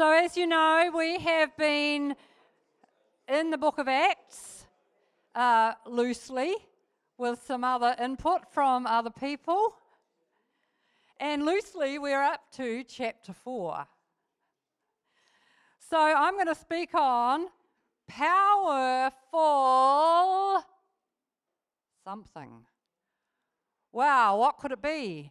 So, as you know, we have been in the book of Acts uh, loosely with some other input from other people. And loosely, we're up to chapter 4. So, I'm going to speak on powerful something. Wow, what could it be?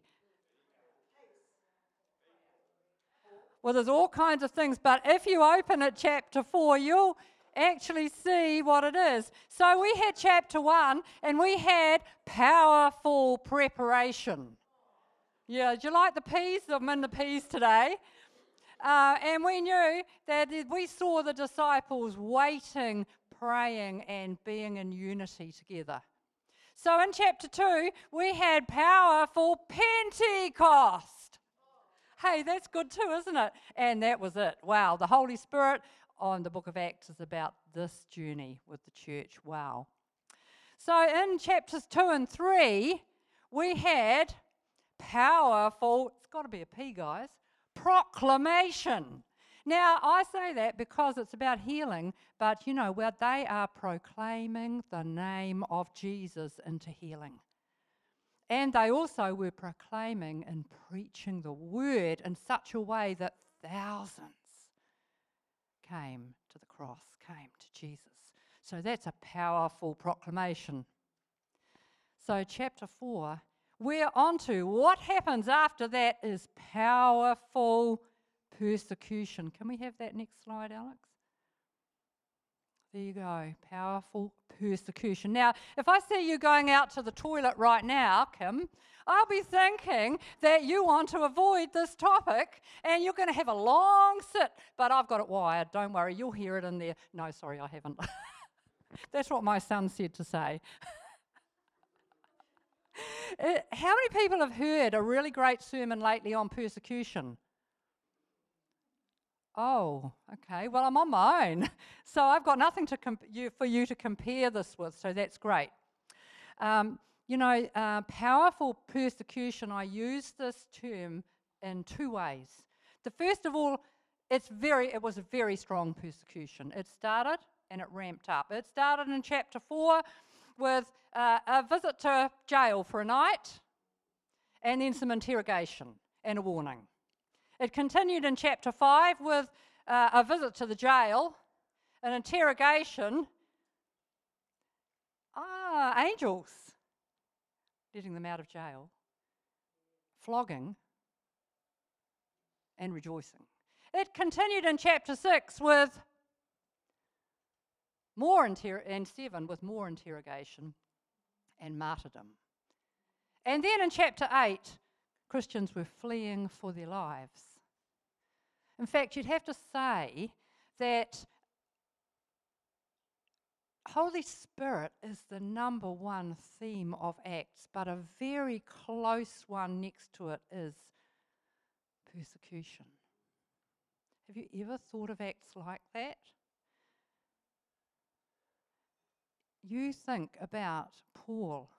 Well, there's all kinds of things, but if you open at chapter 4, you'll actually see what it is. So we had chapter 1 and we had powerful preparation. Yeah, do you like the peas? I'm in the peas today. Uh, and we knew that we saw the disciples waiting, praying, and being in unity together. So in chapter 2, we had powerful Pentecost. Hey, that's good too, isn't it? And that was it. Wow, the Holy Spirit on the book of Acts is about this journey with the church. Wow. So in chapters 2 and 3, we had powerful, it's got to be a P, guys, proclamation. Now, I say that because it's about healing, but you know, where they are proclaiming the name of Jesus into healing. And they also were proclaiming and preaching the word in such a way that thousands came to the cross, came to Jesus. So that's a powerful proclamation. So, chapter 4, we're on to what happens after that is powerful persecution. Can we have that next slide, Alex? There you go. Powerful persecution. Now, if I see you going out to the toilet right now, Kim, I'll be thinking that you want to avoid this topic and you're going to have a long sit, but I've got it wired. Don't worry, you'll hear it in there. No, sorry, I haven't. That's what my son said to say. Uh, how many people have heard a really great sermon lately on persecution? Oh, okay. Well, I'm on my own. So I've got nothing to comp- you, for you to compare this with, so that's great. Um, you know, uh, powerful persecution, I use this term in two ways. The first of all, it's very, it was a very strong persecution. It started and it ramped up. It started in chapter 4 with uh, a visit to jail for a night and then some interrogation and a warning. It continued in chapter 5 with uh, a visit to the jail, an interrogation. Ah, angels letting them out of jail, flogging, and rejoicing. It continued in chapter 6 with more inter- and 7 with more interrogation and martyrdom. And then in chapter 8, Christians were fleeing for their lives. In fact, you'd have to say that Holy Spirit is the number one theme of Acts, but a very close one next to it is persecution. Have you ever thought of Acts like that? You think about Paul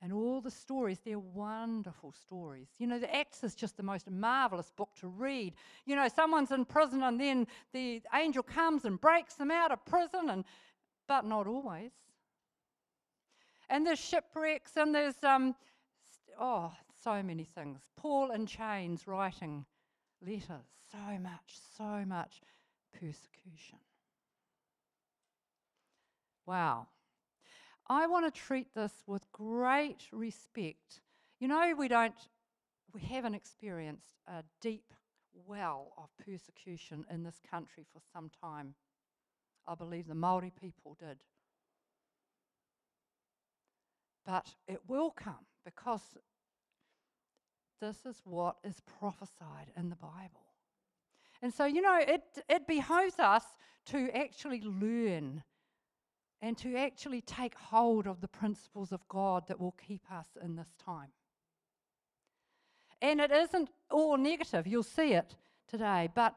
and all the stories, they're wonderful stories. You know, the Acts is just the most marvelous book to read. You know, someone's in prison and then the angel comes and breaks them out of prison, and but not always. And there's shipwrecks and there's um, oh, so many things. Paul in chains writing letters. So much, so much persecution. Wow. I want to treat this with great respect. You know, we don't, we haven't experienced a deep well of persecution in this country for some time. I believe the Maori people did. But it will come because this is what is prophesied in the Bible. And so, you know, it, it behoves us to actually learn and to actually take hold of the principles of God that will keep us in this time. And it isn't all negative, you'll see it today, but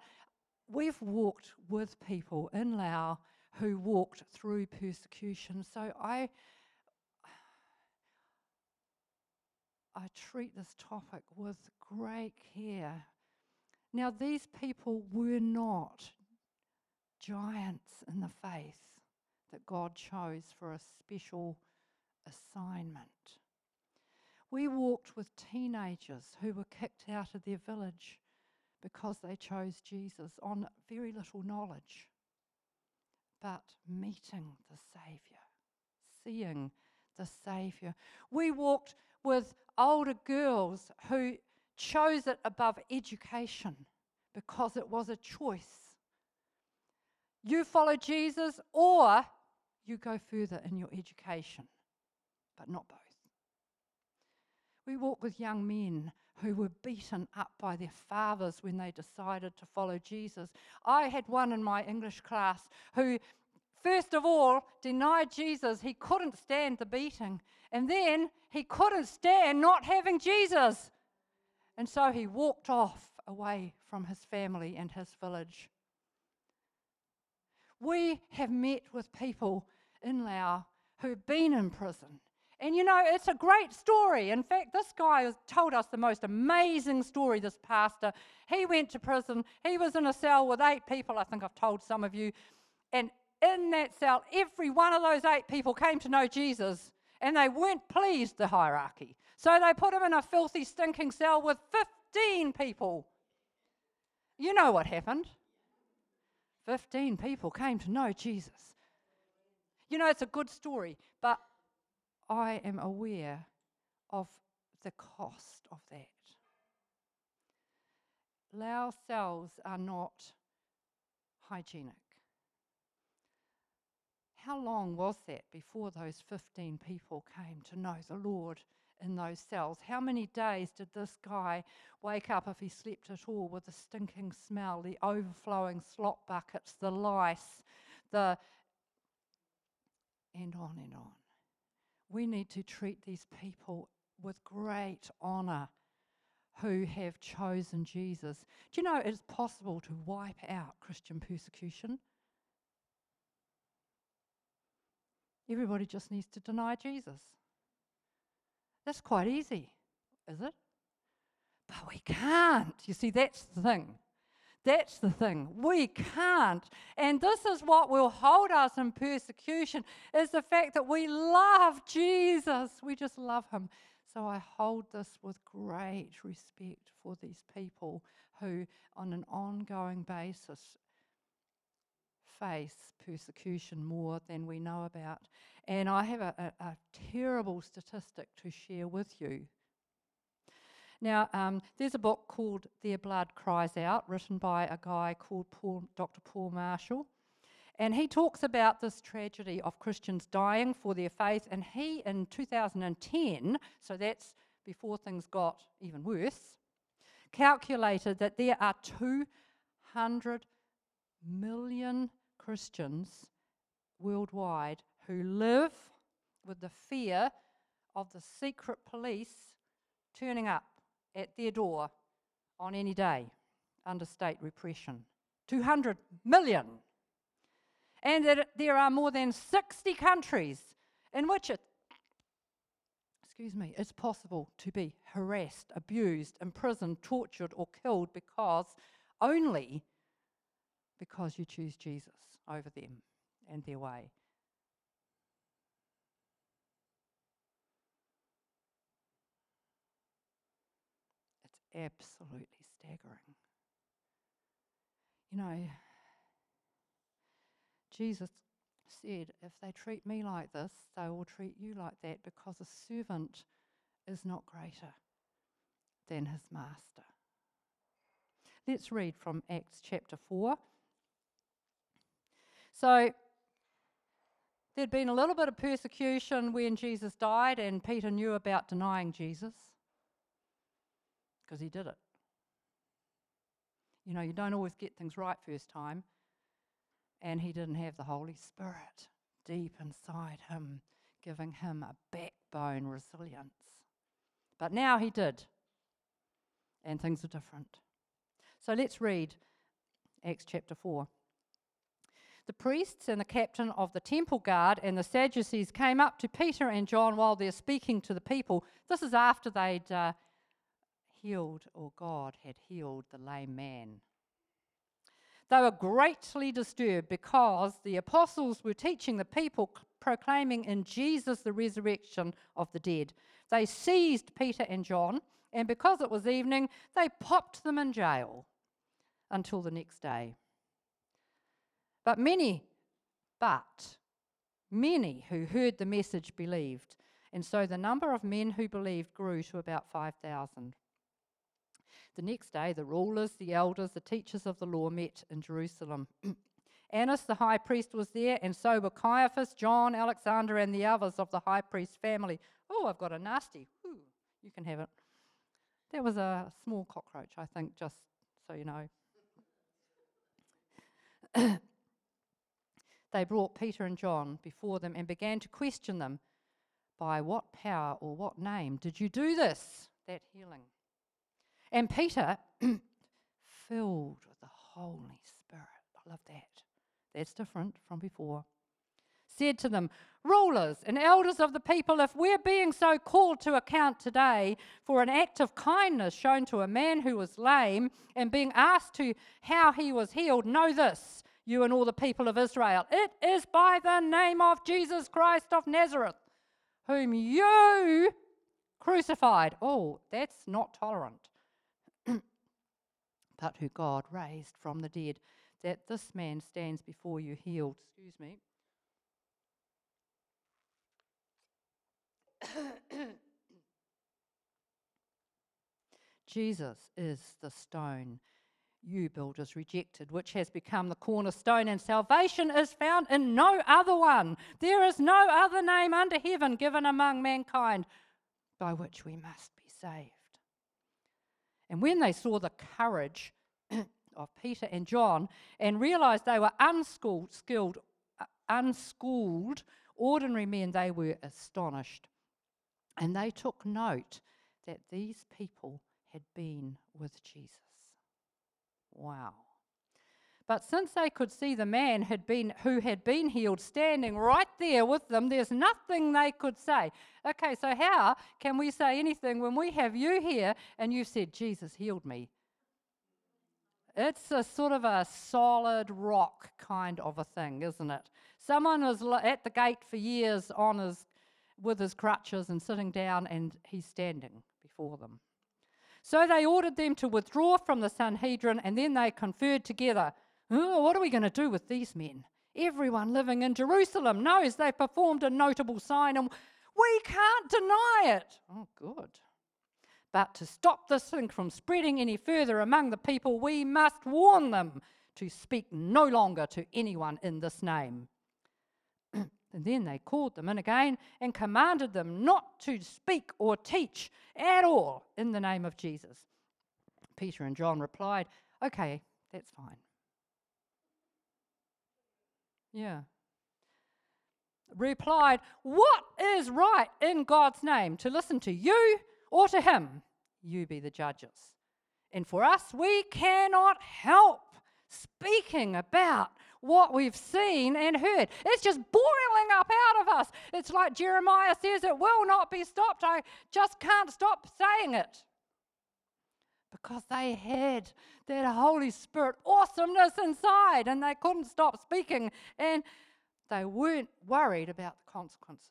we've walked with people in Laos who walked through persecution. So I I treat this topic with great care Now, these people were not giants in the faith that God chose for a special assignment. We walked with teenagers who were kicked out of their village because they chose Jesus on very little knowledge, but meeting the Saviour, seeing the Saviour. We walked with older girls who chose it above education because it was a choice. You follow Jesus or you go further in your education, but not both. We walk with young men who were beaten up by their fathers when they decided to follow Jesus. I had one in my English class who, first of all, denied Jesus. He couldn't stand the beating. And then he couldn't stand not having Jesus. And so he walked off away from his family and his village. We have met with people in Laos who've been in prison. And you know, it's a great story. In fact, this guy has told us the most amazing story, this pastor. He went to prison, he was in a cell with eight people, I think I've told some of you. And in that cell, every one of those eight people came to know Jesus, and they weren't pleased, the hierarchy. So they put him in a filthy, stinking cell with 15 people. You know what happened. 15 people came to know Jesus. You know, it's a good story, but I am aware of the cost of that. Lao cells are not hygienic. How long was that before those 15 people came to know the Lord in those cells. How many days did this guy wake up, if he slept at all, with the stinking smell, the overflowing slop buckets, the lice, the. and on and on. We need to treat these people with great honour who have chosen Jesus. Do you know it's possible to wipe out Christian persecution? Everybody just needs to deny Jesus. That's quite easy, is it? But we can't. You see, that's the thing. That's the thing. We can't. And this is what will hold us in persecution is the fact that we love Jesus. We just love him. So I hold this with great respect for these people who on an ongoing basis face persecution more than we know about. And I have a, a, a terrible statistic to share with you. Now, um, there's a book called Their Blood Cries Out, written by a guy called Paul, Dr. Paul Marshall. And he talks about this tragedy of Christians dying for their faith. And he, in 2010, so that's before things got even worse, calculated that there are 200 million Christians worldwide who live with the fear of the secret police turning up at their door on any day under state repression. 200 million. And that there are more than 60 countries in which it, excuse me, it's possible to be harassed, abused, imprisoned, tortured, or killed because only because you choose Jesus over them and their way. It's absolutely staggering. You know, Jesus said, If they treat me like this, they will treat you like that because a servant is not greater than his master. Let's read from Acts chapter 4. So, there'd been a little bit of persecution when Jesus died, and Peter knew about denying Jesus because he did it. You know, you don't always get things right first time, and he didn't have the Holy Spirit deep inside him, giving him a backbone resilience. But now he did, and things are different. So let's read Acts chapter 4. The priests and the captain of the temple guard and the Sadducees came up to Peter and John while they're speaking to the people. This is after they'd uh, healed, or God had healed the lame man. They were greatly disturbed because the apostles were teaching the people, proclaiming in Jesus the resurrection of the dead. They seized Peter and John, and because it was evening, they popped them in jail until the next day. But many, but many who heard the message believed, and so the number of men who believed grew to about 5,000. The next day, the rulers, the elders, the teachers of the law met in Jerusalem. Annas the high priest was there, and so were Caiaphas, John, Alexander, and the others of the high priest family. Oh, I've got a nasty. Ooh, you can have it. That was a small cockroach, I think, just so you know. they brought Peter and John before them and began to question them By what power or what name did you do this, that healing? And Peter, filled with the Holy Spirit, I love that. That's different from before. Said to them, Rulers and elders of the people, if we're being so called to account today for an act of kindness shown to a man who was lame and being asked to how he was healed, know this, you and all the people of Israel. It is by the name of Jesus Christ of Nazareth, whom you crucified. Oh, that's not tolerant but who God raised from the dead, that this man stands before you healed. Excuse me. Jesus is the stone you builders rejected, which has become the cornerstone, and salvation is found in no other one. There is no other name under heaven given among mankind by which we must be saved. And when they saw the courage of Peter and John and realized they were unschooled, skilled, uh, unschooled, ordinary men, they were astonished. And they took note that these people had been with Jesus. Wow. But since they could see the man had been, who had been healed standing right there with them, there's nothing they could say. Okay, so how can we say anything when we have you here and you said, Jesus healed me? It's a sort of a solid rock kind of a thing, isn't it? Someone was at the gate for years on his, with his crutches and sitting down, and he's standing before them. So they ordered them to withdraw from the Sanhedrin, and then they conferred together oh, what are we going to do with these men? Everyone living in Jerusalem knows they performed a notable sign and we can't deny it. Oh, good. But to stop this thing from spreading any further among the people, we must warn them to speak no longer to anyone in this name. And then they called them in again and commanded them not to speak or teach at all in the name of Jesus. Peter and John replied, Okay, that's fine. Yeah. Replied, What is right in God's name? To listen to you or to him? You be the judges. And for us, we cannot help speaking about what we've seen and heard. It's just boiling up out of us. It's like Jeremiah says, it will not be stopped. I just can't stop saying it because they had that Holy Spirit awesomeness inside and they couldn't stop speaking and they weren't worried about the consequences.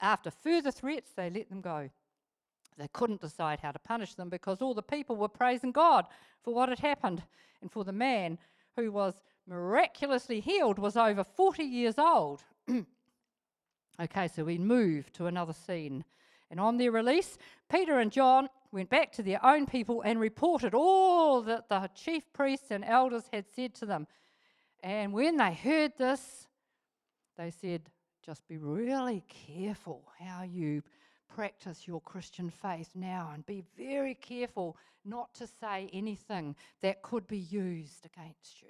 After further threats, they let them go. They couldn't decide how to punish them because all the people were praising God for what had happened. And for the man who was miraculously healed was over 40 years old. okay, so we move to another scene. And on their release, Peter and John went back to their own people and reported all that the chief priests and elders had said to them. And when they heard this, they said, just be really careful how you practice your Christian faith now and be very careful not to say anything that could be used against you.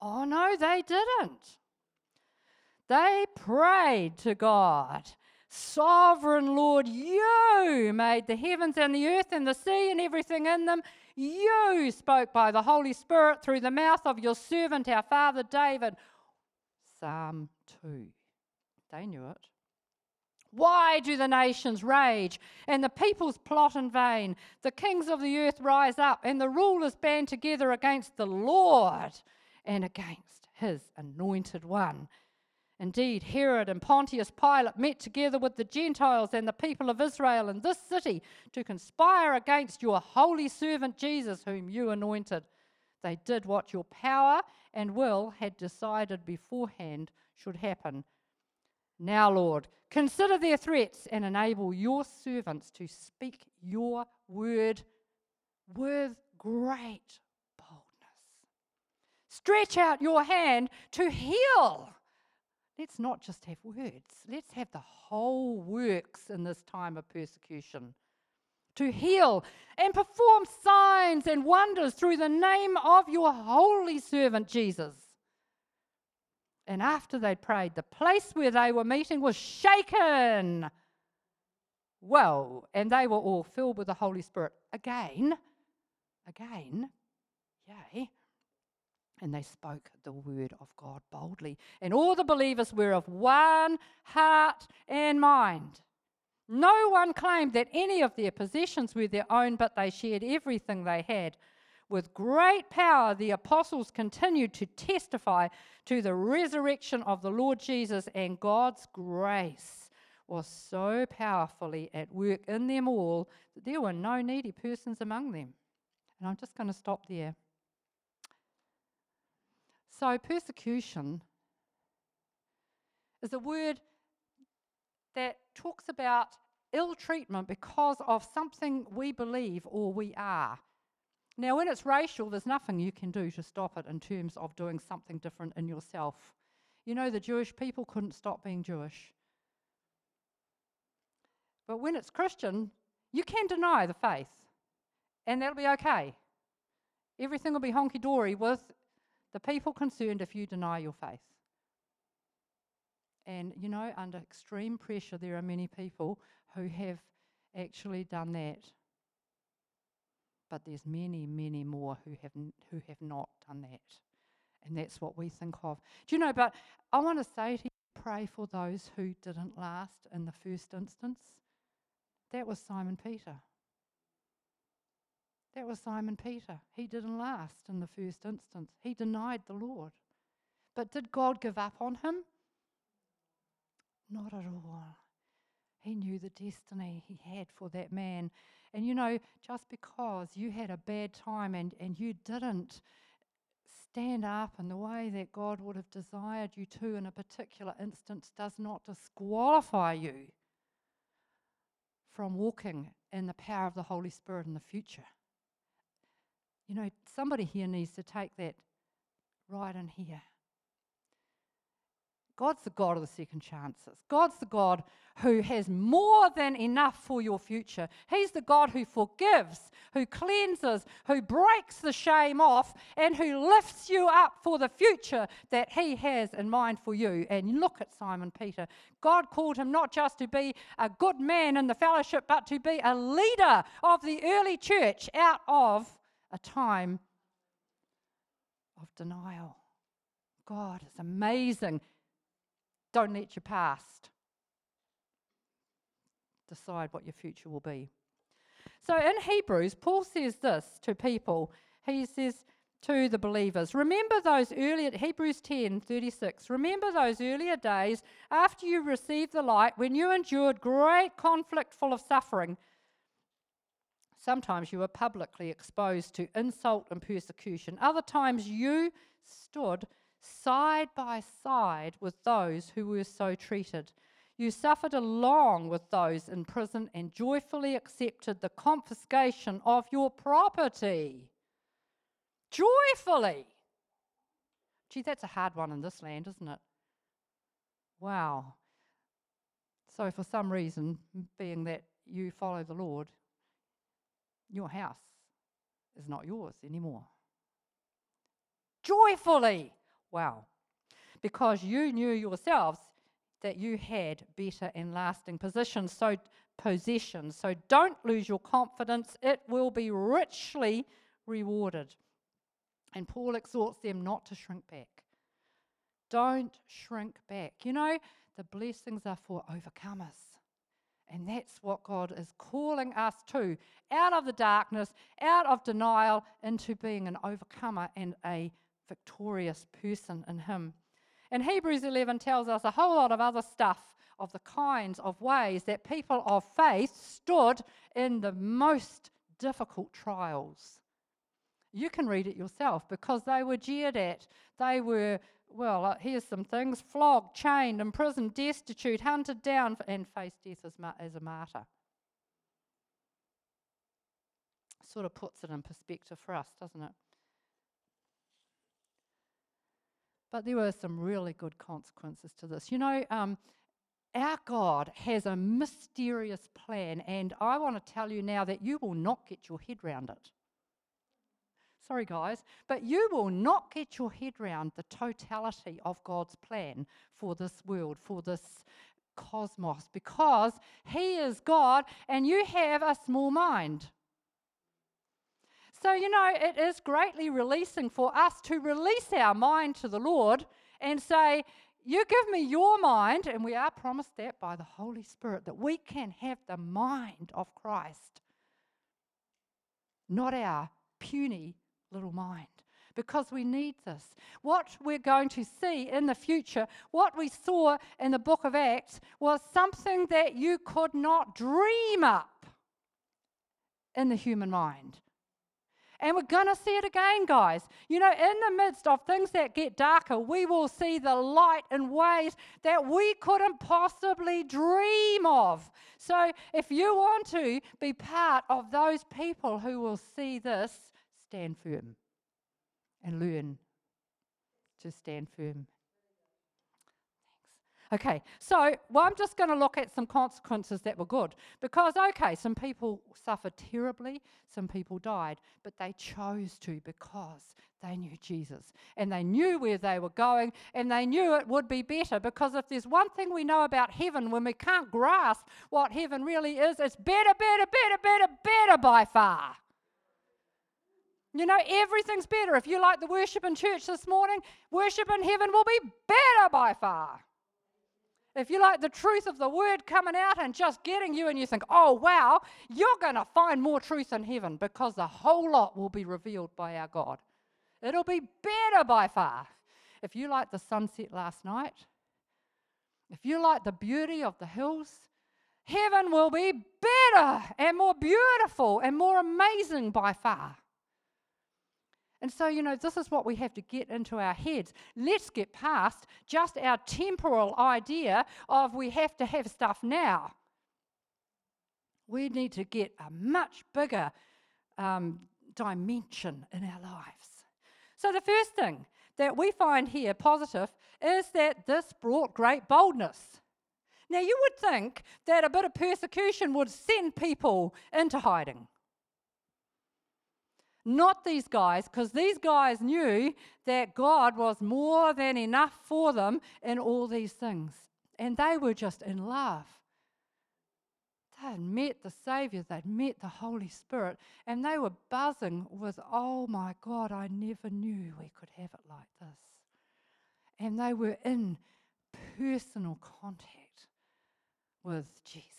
Oh, no, they didn't. They prayed to God Sovereign Lord, you made the heavens and the earth and the sea and everything in them. You spoke by the Holy Spirit through the mouth of your servant, our father David. Psalm 2. They knew it. Why do the nations rage and the peoples plot in vain? The kings of the earth rise up and the rulers band together against the Lord and against his anointed one. Indeed, Herod and Pontius Pilate met together with the Gentiles and the people of Israel in this city to conspire against your holy servant Jesus, whom you anointed. They did what your power and will had decided beforehand should happen. Now, Lord, consider their threats and enable your servants to speak your word with great. Stretch out your hand to heal Let's not just have words, let's have the whole works in this time of persecution. To heal and perform signs and wonders through the name of your holy servant Jesus. And after they'd prayed, the place where they were meeting was shaken. Well, and they were all filled with the Holy Spirit. Again, again, yay and they spoke the word of God boldly. And all the believers were of one heart and mind. No one claimed that any of their possessions were their own, but they shared everything they had. With great power, the apostles continued to testify to the resurrection of the Lord Jesus, and God's grace was so powerfully at work in them all that there were no needy persons among them. And I'm just going to stop there. So, persecution is a word that talks about ill treatment because of something we believe or we are. Now, when it's racial, there's nothing you can do to stop it in terms of doing something different in yourself. You know, the Jewish people couldn't stop being Jewish. But when it's Christian, you can deny the faith, and that'll be okay. Everything will be honky dory with the people concerned if you deny your faith. And you know, under extreme pressure, there are many people who have actually done that. But there's many, many more who have, who have not done that. And that's what we think of. Do you know, but I want to say to you, pray for those who didn't last in the first instance. That was Simon Peter. That was Simon Peter. He didn't last in the first instance, he denied the Lord. But did God give up on him? Not at all. He knew the destiny he had for that man. And you know, just because you had a bad time and, and you didn't stand up in the way that God would have desired you to in a particular instance does not disqualify you from walking in the power of the Holy Spirit in the future. You know, somebody here needs to take that right in here. God's the God of the second chances. God's the God who has more than enough for your future. He's the God who forgives, who cleanses, who breaks the shame off, and who lifts you up for the future that He has in mind for you. And look at Simon Peter. God called him not just to be a good man in the fellowship, but to be a leader of the early church out of a time of denial. God is amazing. Don't let your past decide what your future will be. So in Hebrews, Paul says this to people. He says to the believers, remember those earlier, Hebrews 10 36, remember those earlier days after you received the light when you endured great conflict full of suffering Sometimes you were publicly exposed to insult and persecution. Other times you stood side by side with those who were so treated. You suffered along with those in prison and joyfully accepted the confiscation of your property. Joyfully. Gee, that's a hard one in this land, isn't it? Wow. So, for some reason, being that you follow the Lord, your house is not yours anymore. Joyfully. Wow. Because you knew yourselves that you had better and lasting positions, so possessions. So don't lose your confidence. It will be richly rewarded. And Paul exhorts them not to shrink back. Don't shrink back. You know, the blessings are for overcomers. And that's what God is calling us to out of the darkness, out of denial, into being an overcomer and a victorious person in Him. And Hebrews 11 tells us a whole lot of other stuff of the kinds of ways that people of faith stood in the most difficult trials. You can read it yourself because they were jeered at. They were, well, uh, here's some things flogged, chained, imprisoned, destitute, hunted down, and faced death as, ma- as a martyr. Sort of puts it in perspective for us, doesn't it? But there were some really good consequences to this. You know, um, our God has a mysterious plan, and I want to tell you now that you will not get your head round it. Sorry, guys, but you will not get your head round the totality of God's plan for this world, for this cosmos, because He is God and you have a small mind. So, you know, it is greatly releasing for us to release our mind to the Lord and say, You give me your mind, and we are promised that by the Holy Spirit, that we can have the mind of Christ, not our puny little mind because we need this. What we're going to see in the future, what we saw in the book of Acts, was something that you could not dream up in the human mind. And we're going to see it again, guys. You know, in the midst of things that get darker, we will see the light in ways that we couldn't possibly dream of. So, if you want to be part of those people who will see this, stand firm and learn to stand firm. Thanks. Okay, so well, I'm just going to look at some consequences that were good. Because, okay, some people suffered terribly, some people died, but they chose to because they knew Jesus and they knew where they were going and they knew it would be better. Because if there's one thing we know about heaven when we can't grasp what heaven really is, it's better, better, better, better, better by far. You know, everything's better. If you like the worship in church this morning, worship in heaven will be better by far. If you like the truth of the word coming out and just getting you, and you think, oh, wow, you're going to find more truth in heaven because the whole lot will be revealed by our God. It'll be better by far. If you like the sunset last night, if you like the beauty of the hills, heaven will be better and more beautiful and more amazing by far. And so, you know, this is what we have to get into our heads. Let's get past just our temporal idea of we have to have stuff now. We need to get a much bigger um, dimension in our lives. So, the first thing that we find here positive is that this brought great boldness. Now, you would think that a bit of persecution would send people into hiding. Not these guys, because these guys knew that God was more than enough for them in all these things. And they were just in love. They'd met the Savior, they'd met the Holy Spirit, and they were buzzing with, oh my God, I never knew we could have it like this. And they were in personal contact with Jesus.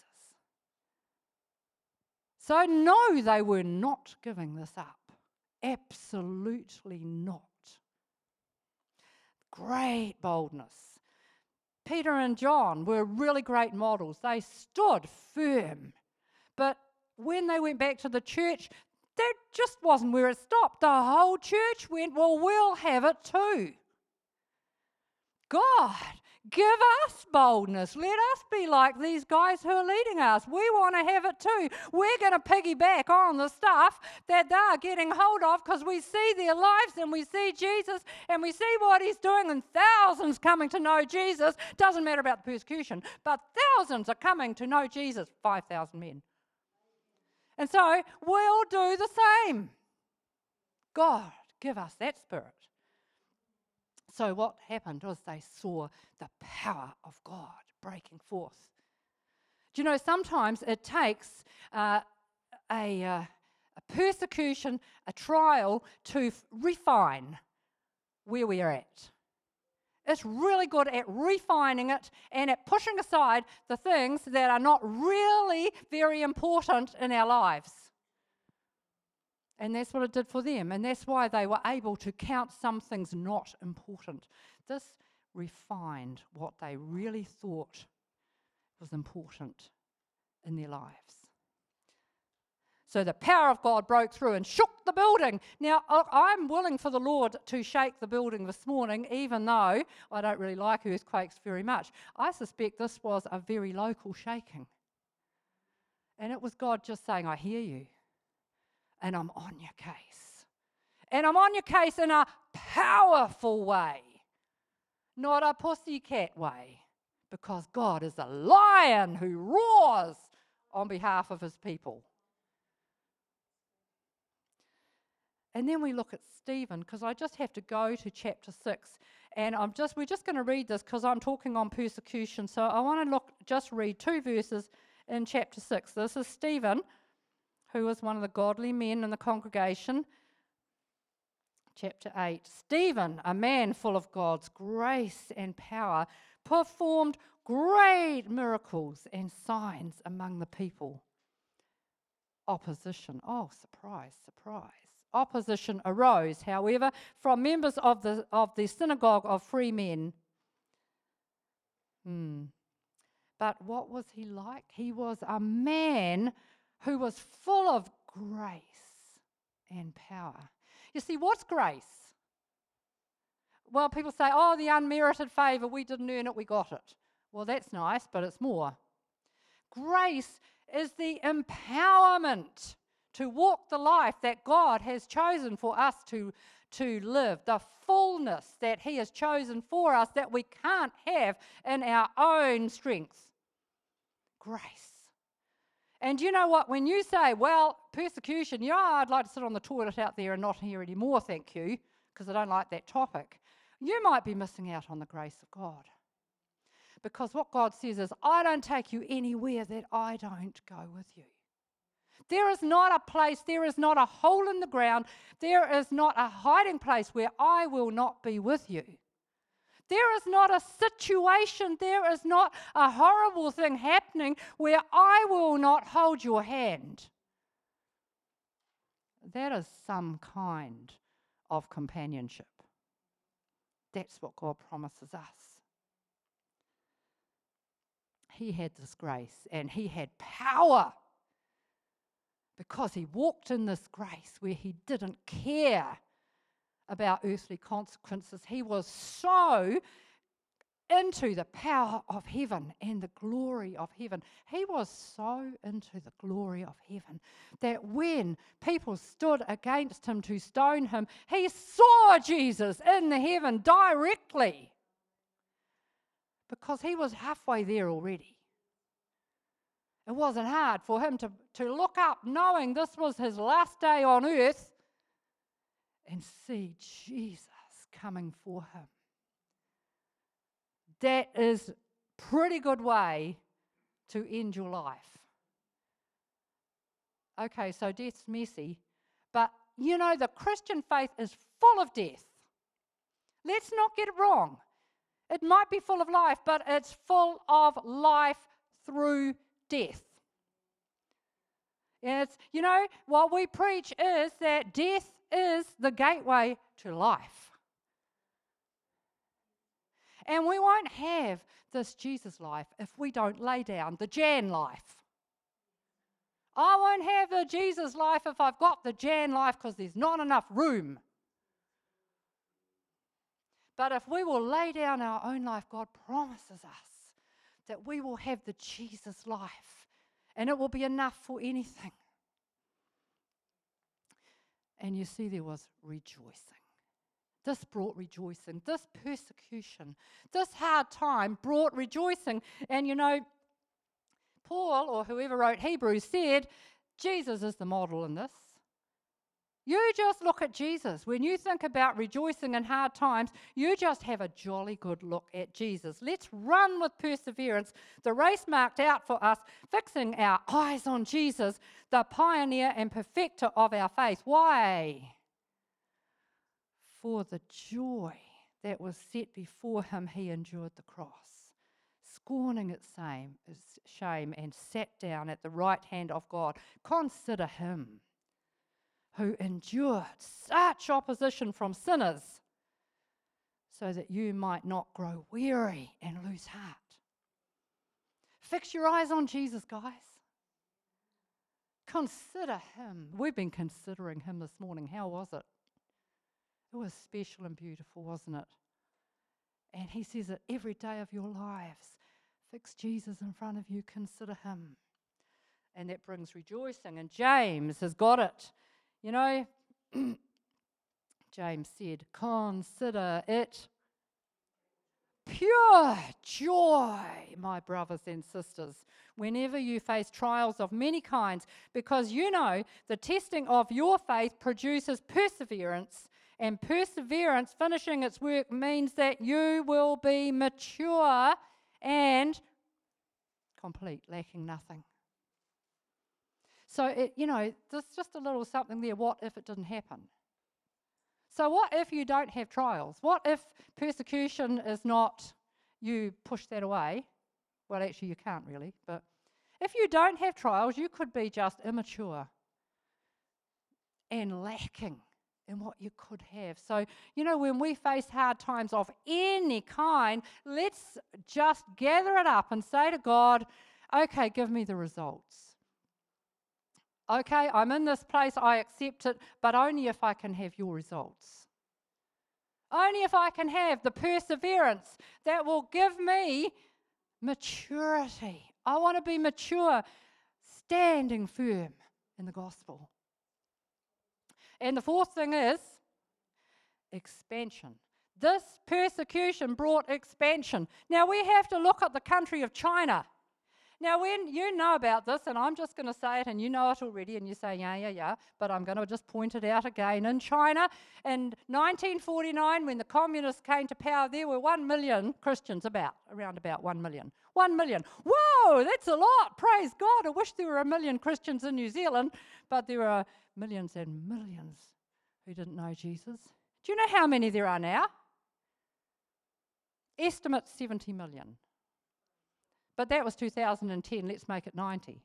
So, no, they were not giving this up. Absolutely not. Great boldness. Peter and John were really great models. They stood firm. But when they went back to the church, that just wasn't where it stopped. The whole church went, Well, we'll have it too. God Give us boldness. Let us be like these guys who are leading us. We want to have it too. We're going to piggyback on the stuff that they're getting hold of because we see their lives and we see Jesus and we see what he's doing, and thousands coming to know Jesus. Doesn't matter about the persecution, but thousands are coming to know Jesus. 5,000 men. And so we'll do the same. God, give us that spirit. So, what happened was they saw the power of God breaking forth. Do you know, sometimes it takes uh, a, uh, a persecution, a trial to f- refine where we are at. It's really good at refining it and at pushing aside the things that are not really very important in our lives. And that's what it did for them. And that's why they were able to count some things not important. This refined what they really thought was important in their lives. So the power of God broke through and shook the building. Now, I'm willing for the Lord to shake the building this morning, even though I don't really like earthquakes very much. I suspect this was a very local shaking. And it was God just saying, I hear you and I'm on your case. And I'm on your case in a powerful way, not a pussycat way, because God is a lion who roars on behalf of his people. And then we look at Stephen, because I just have to go to chapter 6. And I'm just we're just going to read this because I'm talking on persecution. So I want to look just read two verses in chapter 6. This is Stephen who was one of the godly men in the congregation. Chapter 8 Stephen, a man full of God's grace and power, performed great miracles and signs among the people. Opposition. Oh, surprise, surprise. Opposition arose, however, from members of the, of the synagogue of free men. Hmm. But what was he like? He was a man who was full of grace and power. You see, what's grace? Well, people say, oh, the unmerited favour, we didn't earn it, we got it. Well, that's nice, but it's more. Grace is the empowerment to walk the life that God has chosen for us to, to live, the fullness that He has chosen for us that we can't have in our own strength. Grace. And you know what? When you say, well, persecution, yeah, I'd like to sit on the toilet out there and not hear anymore, thank you, because I don't like that topic, you might be missing out on the grace of God. Because what God says is, I don't take you anywhere that I don't go with you. There is not a place, there is not a hole in the ground, there is not a hiding place where I will not be with you. There is not a situation, there is not a horrible thing happening where I will not hold your hand. That is some kind of companionship. That's what God promises us. He had this grace and he had power because he walked in this grace where he didn't care about earthly consequences. He was so into the power of heaven and the glory of heaven. He was so into the glory of heaven that when people stood against him to stone him, he saw Jesus in the heaven directly because he was halfway there already. It wasn't hard for him to, to look up knowing this was his last day on earth and see Jesus coming for him. That is pretty good way to end your life. Okay, so death's messy, but you know the Christian faith is full of death. Let's not get it wrong. It might be full of life, but it's full of life through death. It's, you know, what we preach is that death is the gateway to life. And we won't have this Jesus life if we don't lay down the Jan life. I won't have the Jesus life if I've got the Jan life because there's not enough room. But if we will lay down our own life, God promises us that we will have the Jesus life and it will be enough for anything. And you see, there was rejoicing. This brought rejoicing. This persecution, this hard time brought rejoicing. And you know, Paul, or whoever wrote Hebrews, said, Jesus is the model in this. You just look at Jesus. When you think about rejoicing in hard times, you just have a jolly good look at Jesus. Let's run with perseverance the race marked out for us, fixing our eyes on Jesus, the pioneer and perfecter of our faith. Why? For the joy that was set before him, he endured the cross, scorning its shame, and sat down at the right hand of God. Consider him who endured such opposition from sinners so that you might not grow weary and lose heart. Fix your eyes on Jesus, guys. Consider him. We've been considering him this morning. How was it? It was special and beautiful, wasn't it? And he says that every day of your lives, fix Jesus in front of you, consider him. And that brings rejoicing. And James has got it. You know, James said, Consider it pure joy, my brothers and sisters, whenever you face trials of many kinds, because you know the testing of your faith produces perseverance, and perseverance, finishing its work, means that you will be mature and complete, lacking nothing. So, it, you know, there's just a little something there. What if it didn't happen? So, what if you don't have trials? What if persecution is not, you push that away? Well, actually, you can't really, but if you don't have trials, you could be just immature and lacking in what you could have. So, you know, when we face hard times of any kind, let's just gather it up and say to God, okay, give me the results. Okay, I'm in this place, I accept it, but only if I can have your results. Only if I can have the perseverance that will give me maturity. I want to be mature, standing firm in the gospel. And the fourth thing is expansion. This persecution brought expansion. Now we have to look at the country of China. Now, when you know about this, and I'm just going to say it, and you know it already, and you say, yeah, yeah, yeah, but I'm going to just point it out again. In China, in 1949, when the communists came to power, there were 1 million Christians, about, around about 1 million. 1 million. Whoa, that's a lot. Praise God. I wish there were a million Christians in New Zealand, but there are millions and millions who didn't know Jesus. Do you know how many there are now? Estimate 70 million. But that was 2010. Let's make it 90.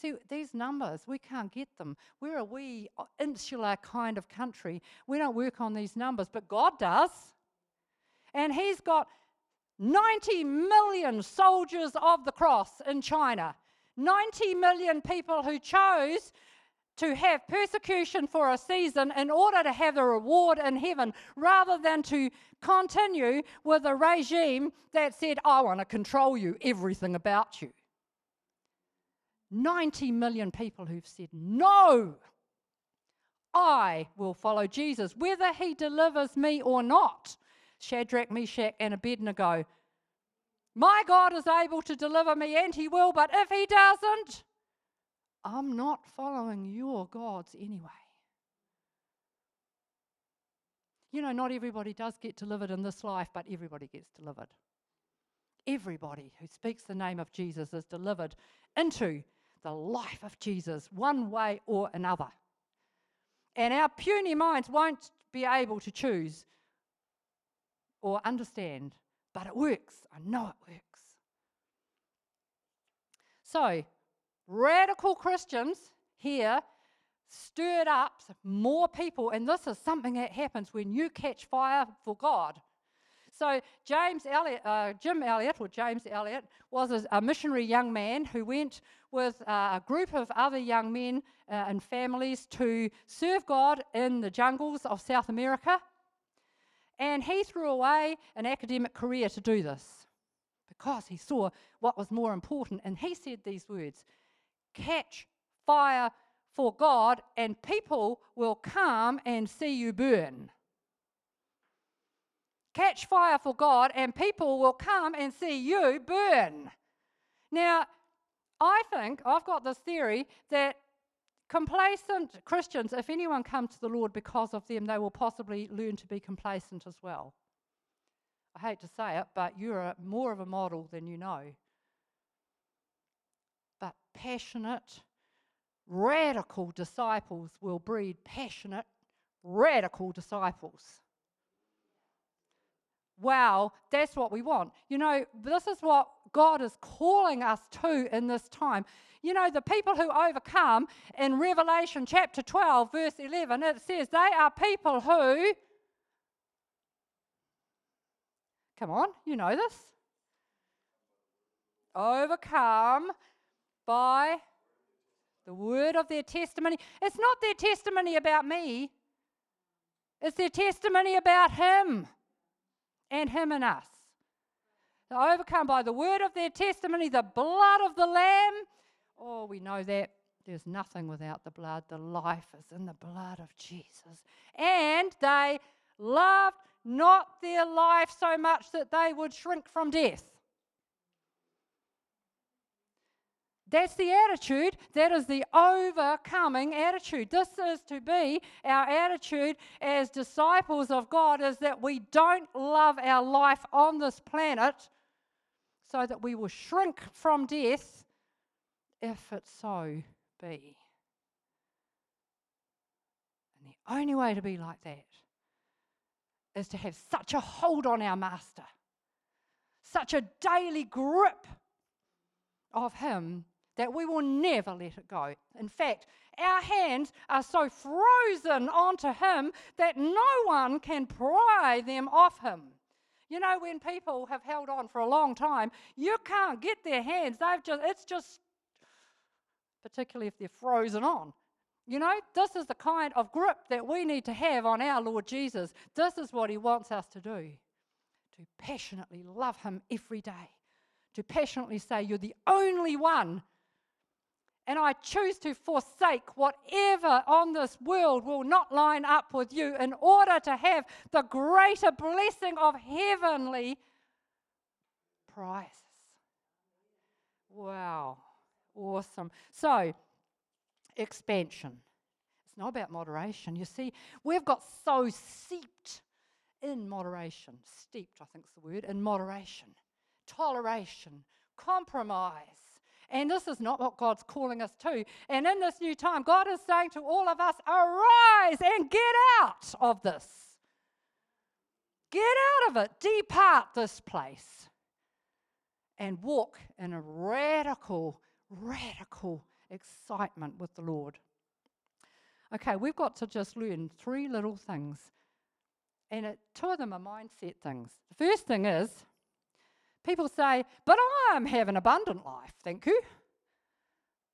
See, these numbers, we can't get them. We're a wee uh, insular kind of country. We don't work on these numbers, but God does. And He's got 90 million soldiers of the cross in China, 90 million people who chose to have persecution for a season in order to have the reward in heaven rather than to continue with a regime that said, I want to control you, everything about you. 90 million people who've said, No, I will follow Jesus, whether he delivers me or not. Shadrach, Meshach, and Abednego. My God is able to deliver me, and he will, but if he doesn't, I'm not following your gods anyway. You know, not everybody does get delivered in this life, but everybody gets delivered. Everybody who speaks the name of Jesus is delivered into the life of Jesus, one way or another. And our puny minds won't be able to choose or understand, but it works. I know it works. So, radical Christians here stirred up more people, and this is something that happens when you catch fire for God. So James Elliot, uh, Jim Elliot, or James Elliot, was a, missionary young man who went with uh, a group of other young men uh, and families to serve God in the jungles of South America. And he threw away an academic career to do this because he saw what was more important. And he said these words catch fire for God, and people will come and see you burn. Catch fire for God, and people will come and see you burn. Now, I think I've got this theory that complacent Christians, if anyone comes to the Lord because of them, they will possibly learn to be complacent as well. I hate to say it, but you're more of a model than you know passionate, radical disciples will breed passionate, radical disciples. Wow, that's what we want. You know, this is what God is calling us to in this time. You know, the people who overcome in Revelation chapter 12, verse 11, it says they are people who. Come on, you know this. Overcome by the word of their testimony. It's not their testimony about me, it's their testimony about Him and Him and us. They're overcome by the word of their testimony, the blood of the Lamb. Oh, we know that there's nothing without the blood. The life is in the blood of Jesus. And they loved not their life so much that they would shrink from death. That's the attitude. That is the overcoming attitude. This is to be our attitude as disciples of God is that we don't love our life on this planet so that we will shrink from death if it so be. And the only way to be like that is to have such a hold on our master, such a daily grip of him that we will never let it go. In fact, our hands are so frozen onto Him that no one can pry them off Him. You know, when people have held on for a long time, you can't get their hands. They've just, it's just, particularly if they're frozen on. You know, this is the kind of grip that we need to have on our Lord Jesus. This is what He wants us to do to passionately love Him every day, to passionately say, You're the only one and I choose to forsake whatever on this world will not line up with you in order to have the greater blessing of heavenly prizes. Wow, awesome. So, expansion. It's not about moderation. You see, we've got so seeped in moderation, steeped, I think is the word, in moderation, toleration, compromise and this is not what God's calling us to. And in this new time, God is saying to all of us, arise and get out of this. Get out of it. Depart this place. And walk in a radical, radical excitement with the Lord. Okay, we've got to just learn three little things. And it, two of them are mindset things. The first thing is People say, but I'm having abundant life, thank you.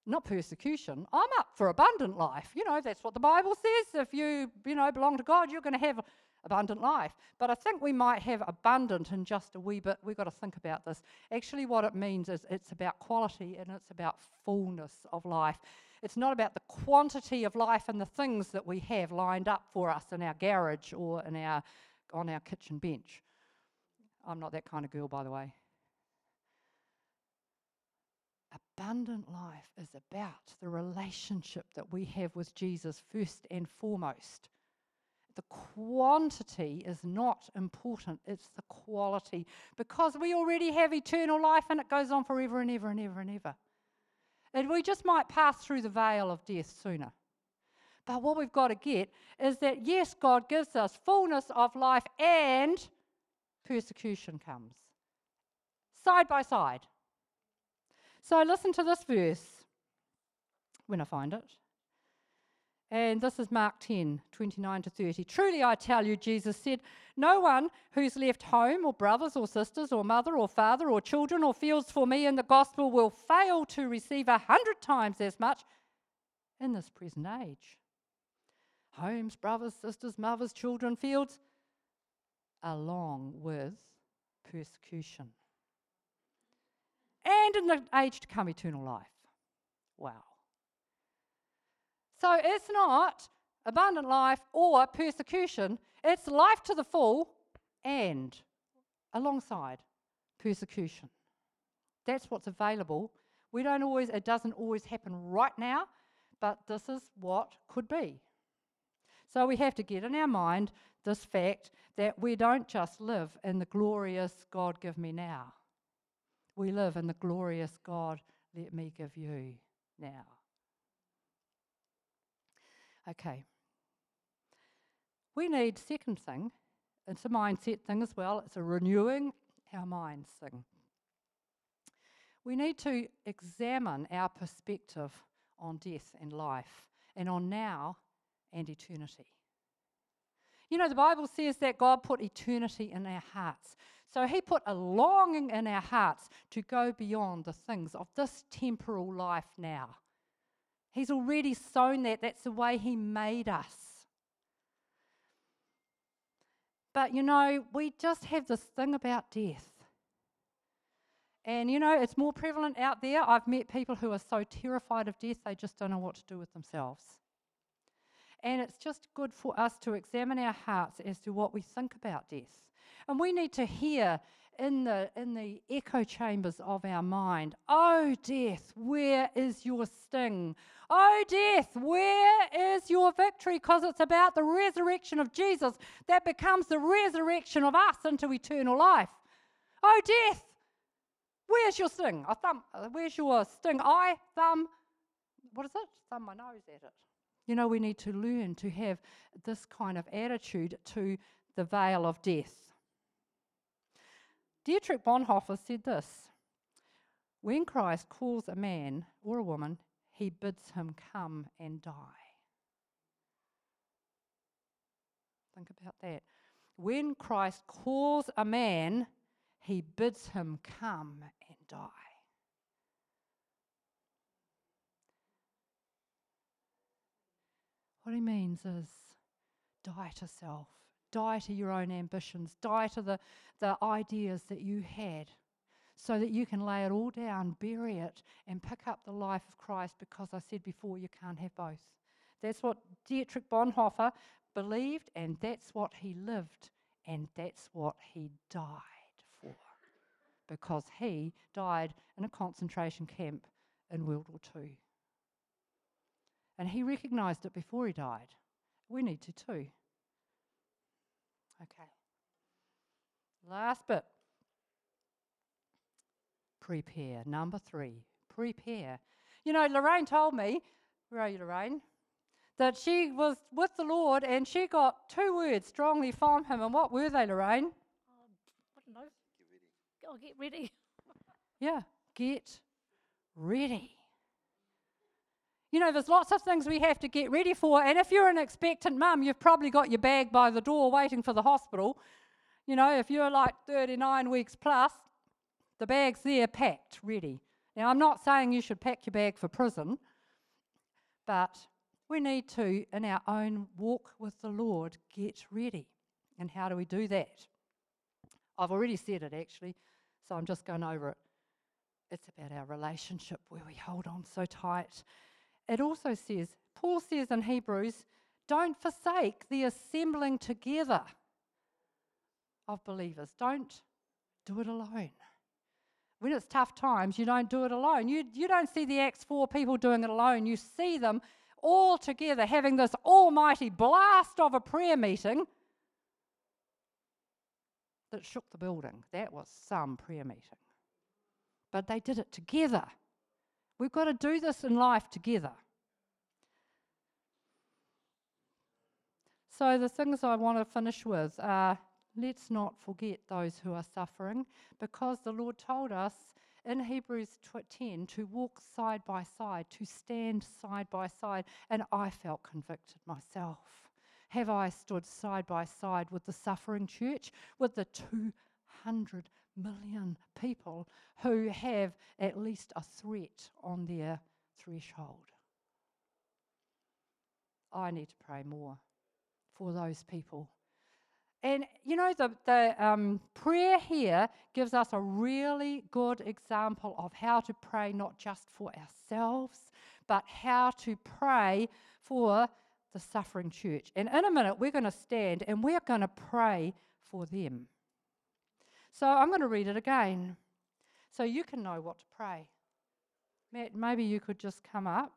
Not persecution. I'm up for abundant life. You know, that's what the Bible says. If you, you know, belong to God, you're going to have abundant life. But I think we might have abundant in just a wee bit. We've got to think about this. Actually, what it means is it's about quality and it's about fullness of life. It's not about the quantity of life and the things that we have lined up for us in our garage or in our, on our kitchen bench. I'm not that kind of girl, by the way. Abundant life is about the relationship that we have with Jesus first and foremost. The quantity is not important, it's the quality because we already have eternal life and it goes on forever and ever and ever and ever. And we just might pass through the veil of death sooner. But what we've got to get is that yes, God gives us fullness of life and persecution comes side by side. So listen to this verse when I find it. And this is Mark 10, 29 to 30. Truly I tell you, Jesus said, no one who's left home or brothers or sisters or mother or father or children or fields for me in the gospel will fail to receive a hundred times as much in this present age. Homes, brothers, sisters, mothers, children, fields, along with persecution and in the age to come, eternal life. Wow. So it's not abundant life or persecution, it's life to the full and alongside persecution. That's what's available. We don't always, it doesn't always happen right now, but this is what could be. So we have to get in our mind this fact that we don't just live in the glorious God give me now we live in the glorious God, let me give you now. Okay. We need, second thing, it's a mindset thing as well, it's a renewing our minds thing. We need to examine our perspective on death and life, and on now and eternity. You know, the Bible says that God put eternity in our hearts. So He put a longing in our hearts to go beyond the things of this temporal life now. He's already sown that. That's the way He made us. But you know, we just have this thing about death. And you know, it's more prevalent out there. I've met people who are so terrified of death, they just don't know what to do with themselves. And it's just good for us to examine our hearts as to what we think about death. And we need to hear in the, in the echo chambers of our mind, Oh, death, where is your sting? Oh, death, where is your victory? Because it's about the resurrection of Jesus that becomes the resurrection of us into eternal life. Oh, death, Where's your sting? I thumb, where's your sting? I thumb, what is it? Thumb my nose at it. You know, we need to learn to have this kind of attitude to the veil of death. Dietrich Bonhoeffer said this When Christ calls a man or a woman, he bids him come and die. Think about that. When Christ calls a man, he bids him come and die. What he means is die to self, die to your own ambitions, die to the, the ideas that you had, so that you can lay it all down, bury it, and pick up the life of Christ because I said before you can't have both. That's what Dietrich Bonhoeffer believed, and that's what he lived, and that's what he died for. because he died in a concentration camp in World War II. And he recognized it before he died. We need to too. Okay. Last bit. Prepare. Number three. Prepare. You know, Lorraine told me, where are you, Lorraine? That she was with the Lord and she got two words strongly from him. And what were they, Lorraine? oh, get ready. Yeah, get ready. You know, there's lots of things we have to get ready for. And if you're an expectant mum, you've probably got your bag by the door waiting for the hospital. You know, if you're like 39 weeks plus, the bag's there packed, ready. Now, I'm not saying you should pack your bag for prison, but we need to, in our own walk with the Lord, get ready. And how do we do that? I've already said it actually. So I'm just going over it. It's about our relationship where we hold on so tight. It also says, Paul says in Hebrews, don't forsake the assembling together of believers. Don't do it alone. When it's tough times, you don't do it alone. You, you don't see the Acts 4 people doing it alone. You see them all together having this almighty blast of a prayer meeting that shook the building. That was some prayer meeting. But they did it together. We've got to do this in life together. So, the things I want to finish with are let's not forget those who are suffering because the Lord told us in Hebrews 10 to walk side by side, to stand side by side, and I felt convicted myself. Have I stood side by side with the suffering church, with the 200 million people who have at least a threat on their threshold? I need to pray more for those people. And you know, the, the um, prayer here gives us a really good example of how to pray not just for ourselves, but how to pray for the suffering church. And in a minute, we're going to stand and we're going to pray for them. So I'm going to read it again so you can know what to pray. Matt, maybe you could just come up.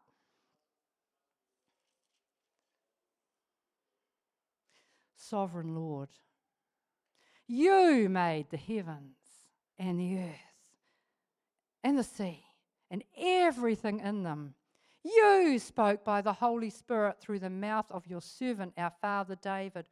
Sovereign Lord, you made the heavens and the earth and the sea and everything in them. You spoke by the Holy Spirit through the mouth of your servant, our father David.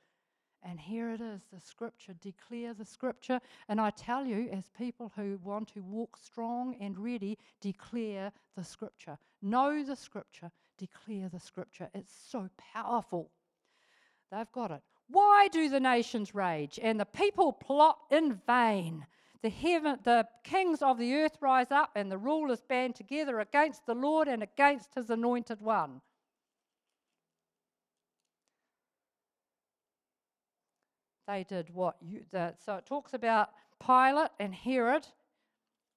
And here it is the scripture. Declare the scripture. And I tell you, as people who want to walk strong and ready, declare the scripture. Know the scripture. Declare the scripture. It's so powerful. They've got it. Why do the nations rage and the people plot in vain? The, heaven, the kings of the earth rise up and the rulers band together against the Lord and against his anointed one. They did what you, so it talks about Pilate and Herod,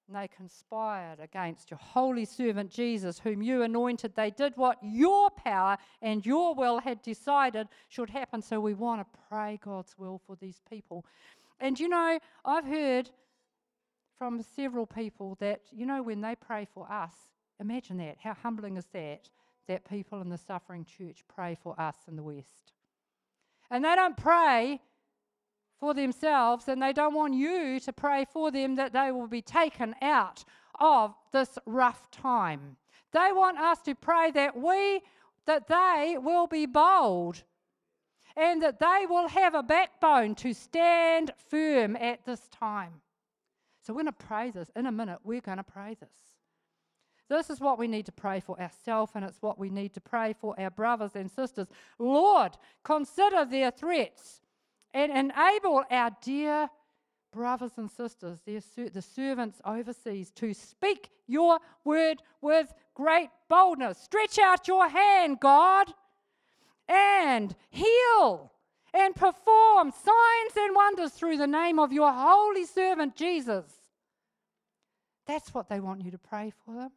and they conspired against your holy servant Jesus, whom you anointed. They did what your power and your will had decided should happen. So we want to pray God's will for these people. And you know, I've heard from several people that, you know, when they pray for us, imagine that. How humbling is that? That people in the suffering church pray for us in the West. And they don't pray for themselves, and they don't want you to pray for them that they will be taken out of this rough time. They want us to pray that we that they will be bold and that they will have a backbone to stand firm at this time. So we're going to pray this. In a minute, we're going to pray this. This is what we need to pray for ourselves, and it's what we need to pray for our brothers and sisters. Lord, consider their threats and enable our dear brothers and sisters, the servants overseas, to speak your word with great boldness. Stretch out your hand, God, and heal and perform signs and wonders through the name of your holy servant Jesus. That's what they want you to pray for them.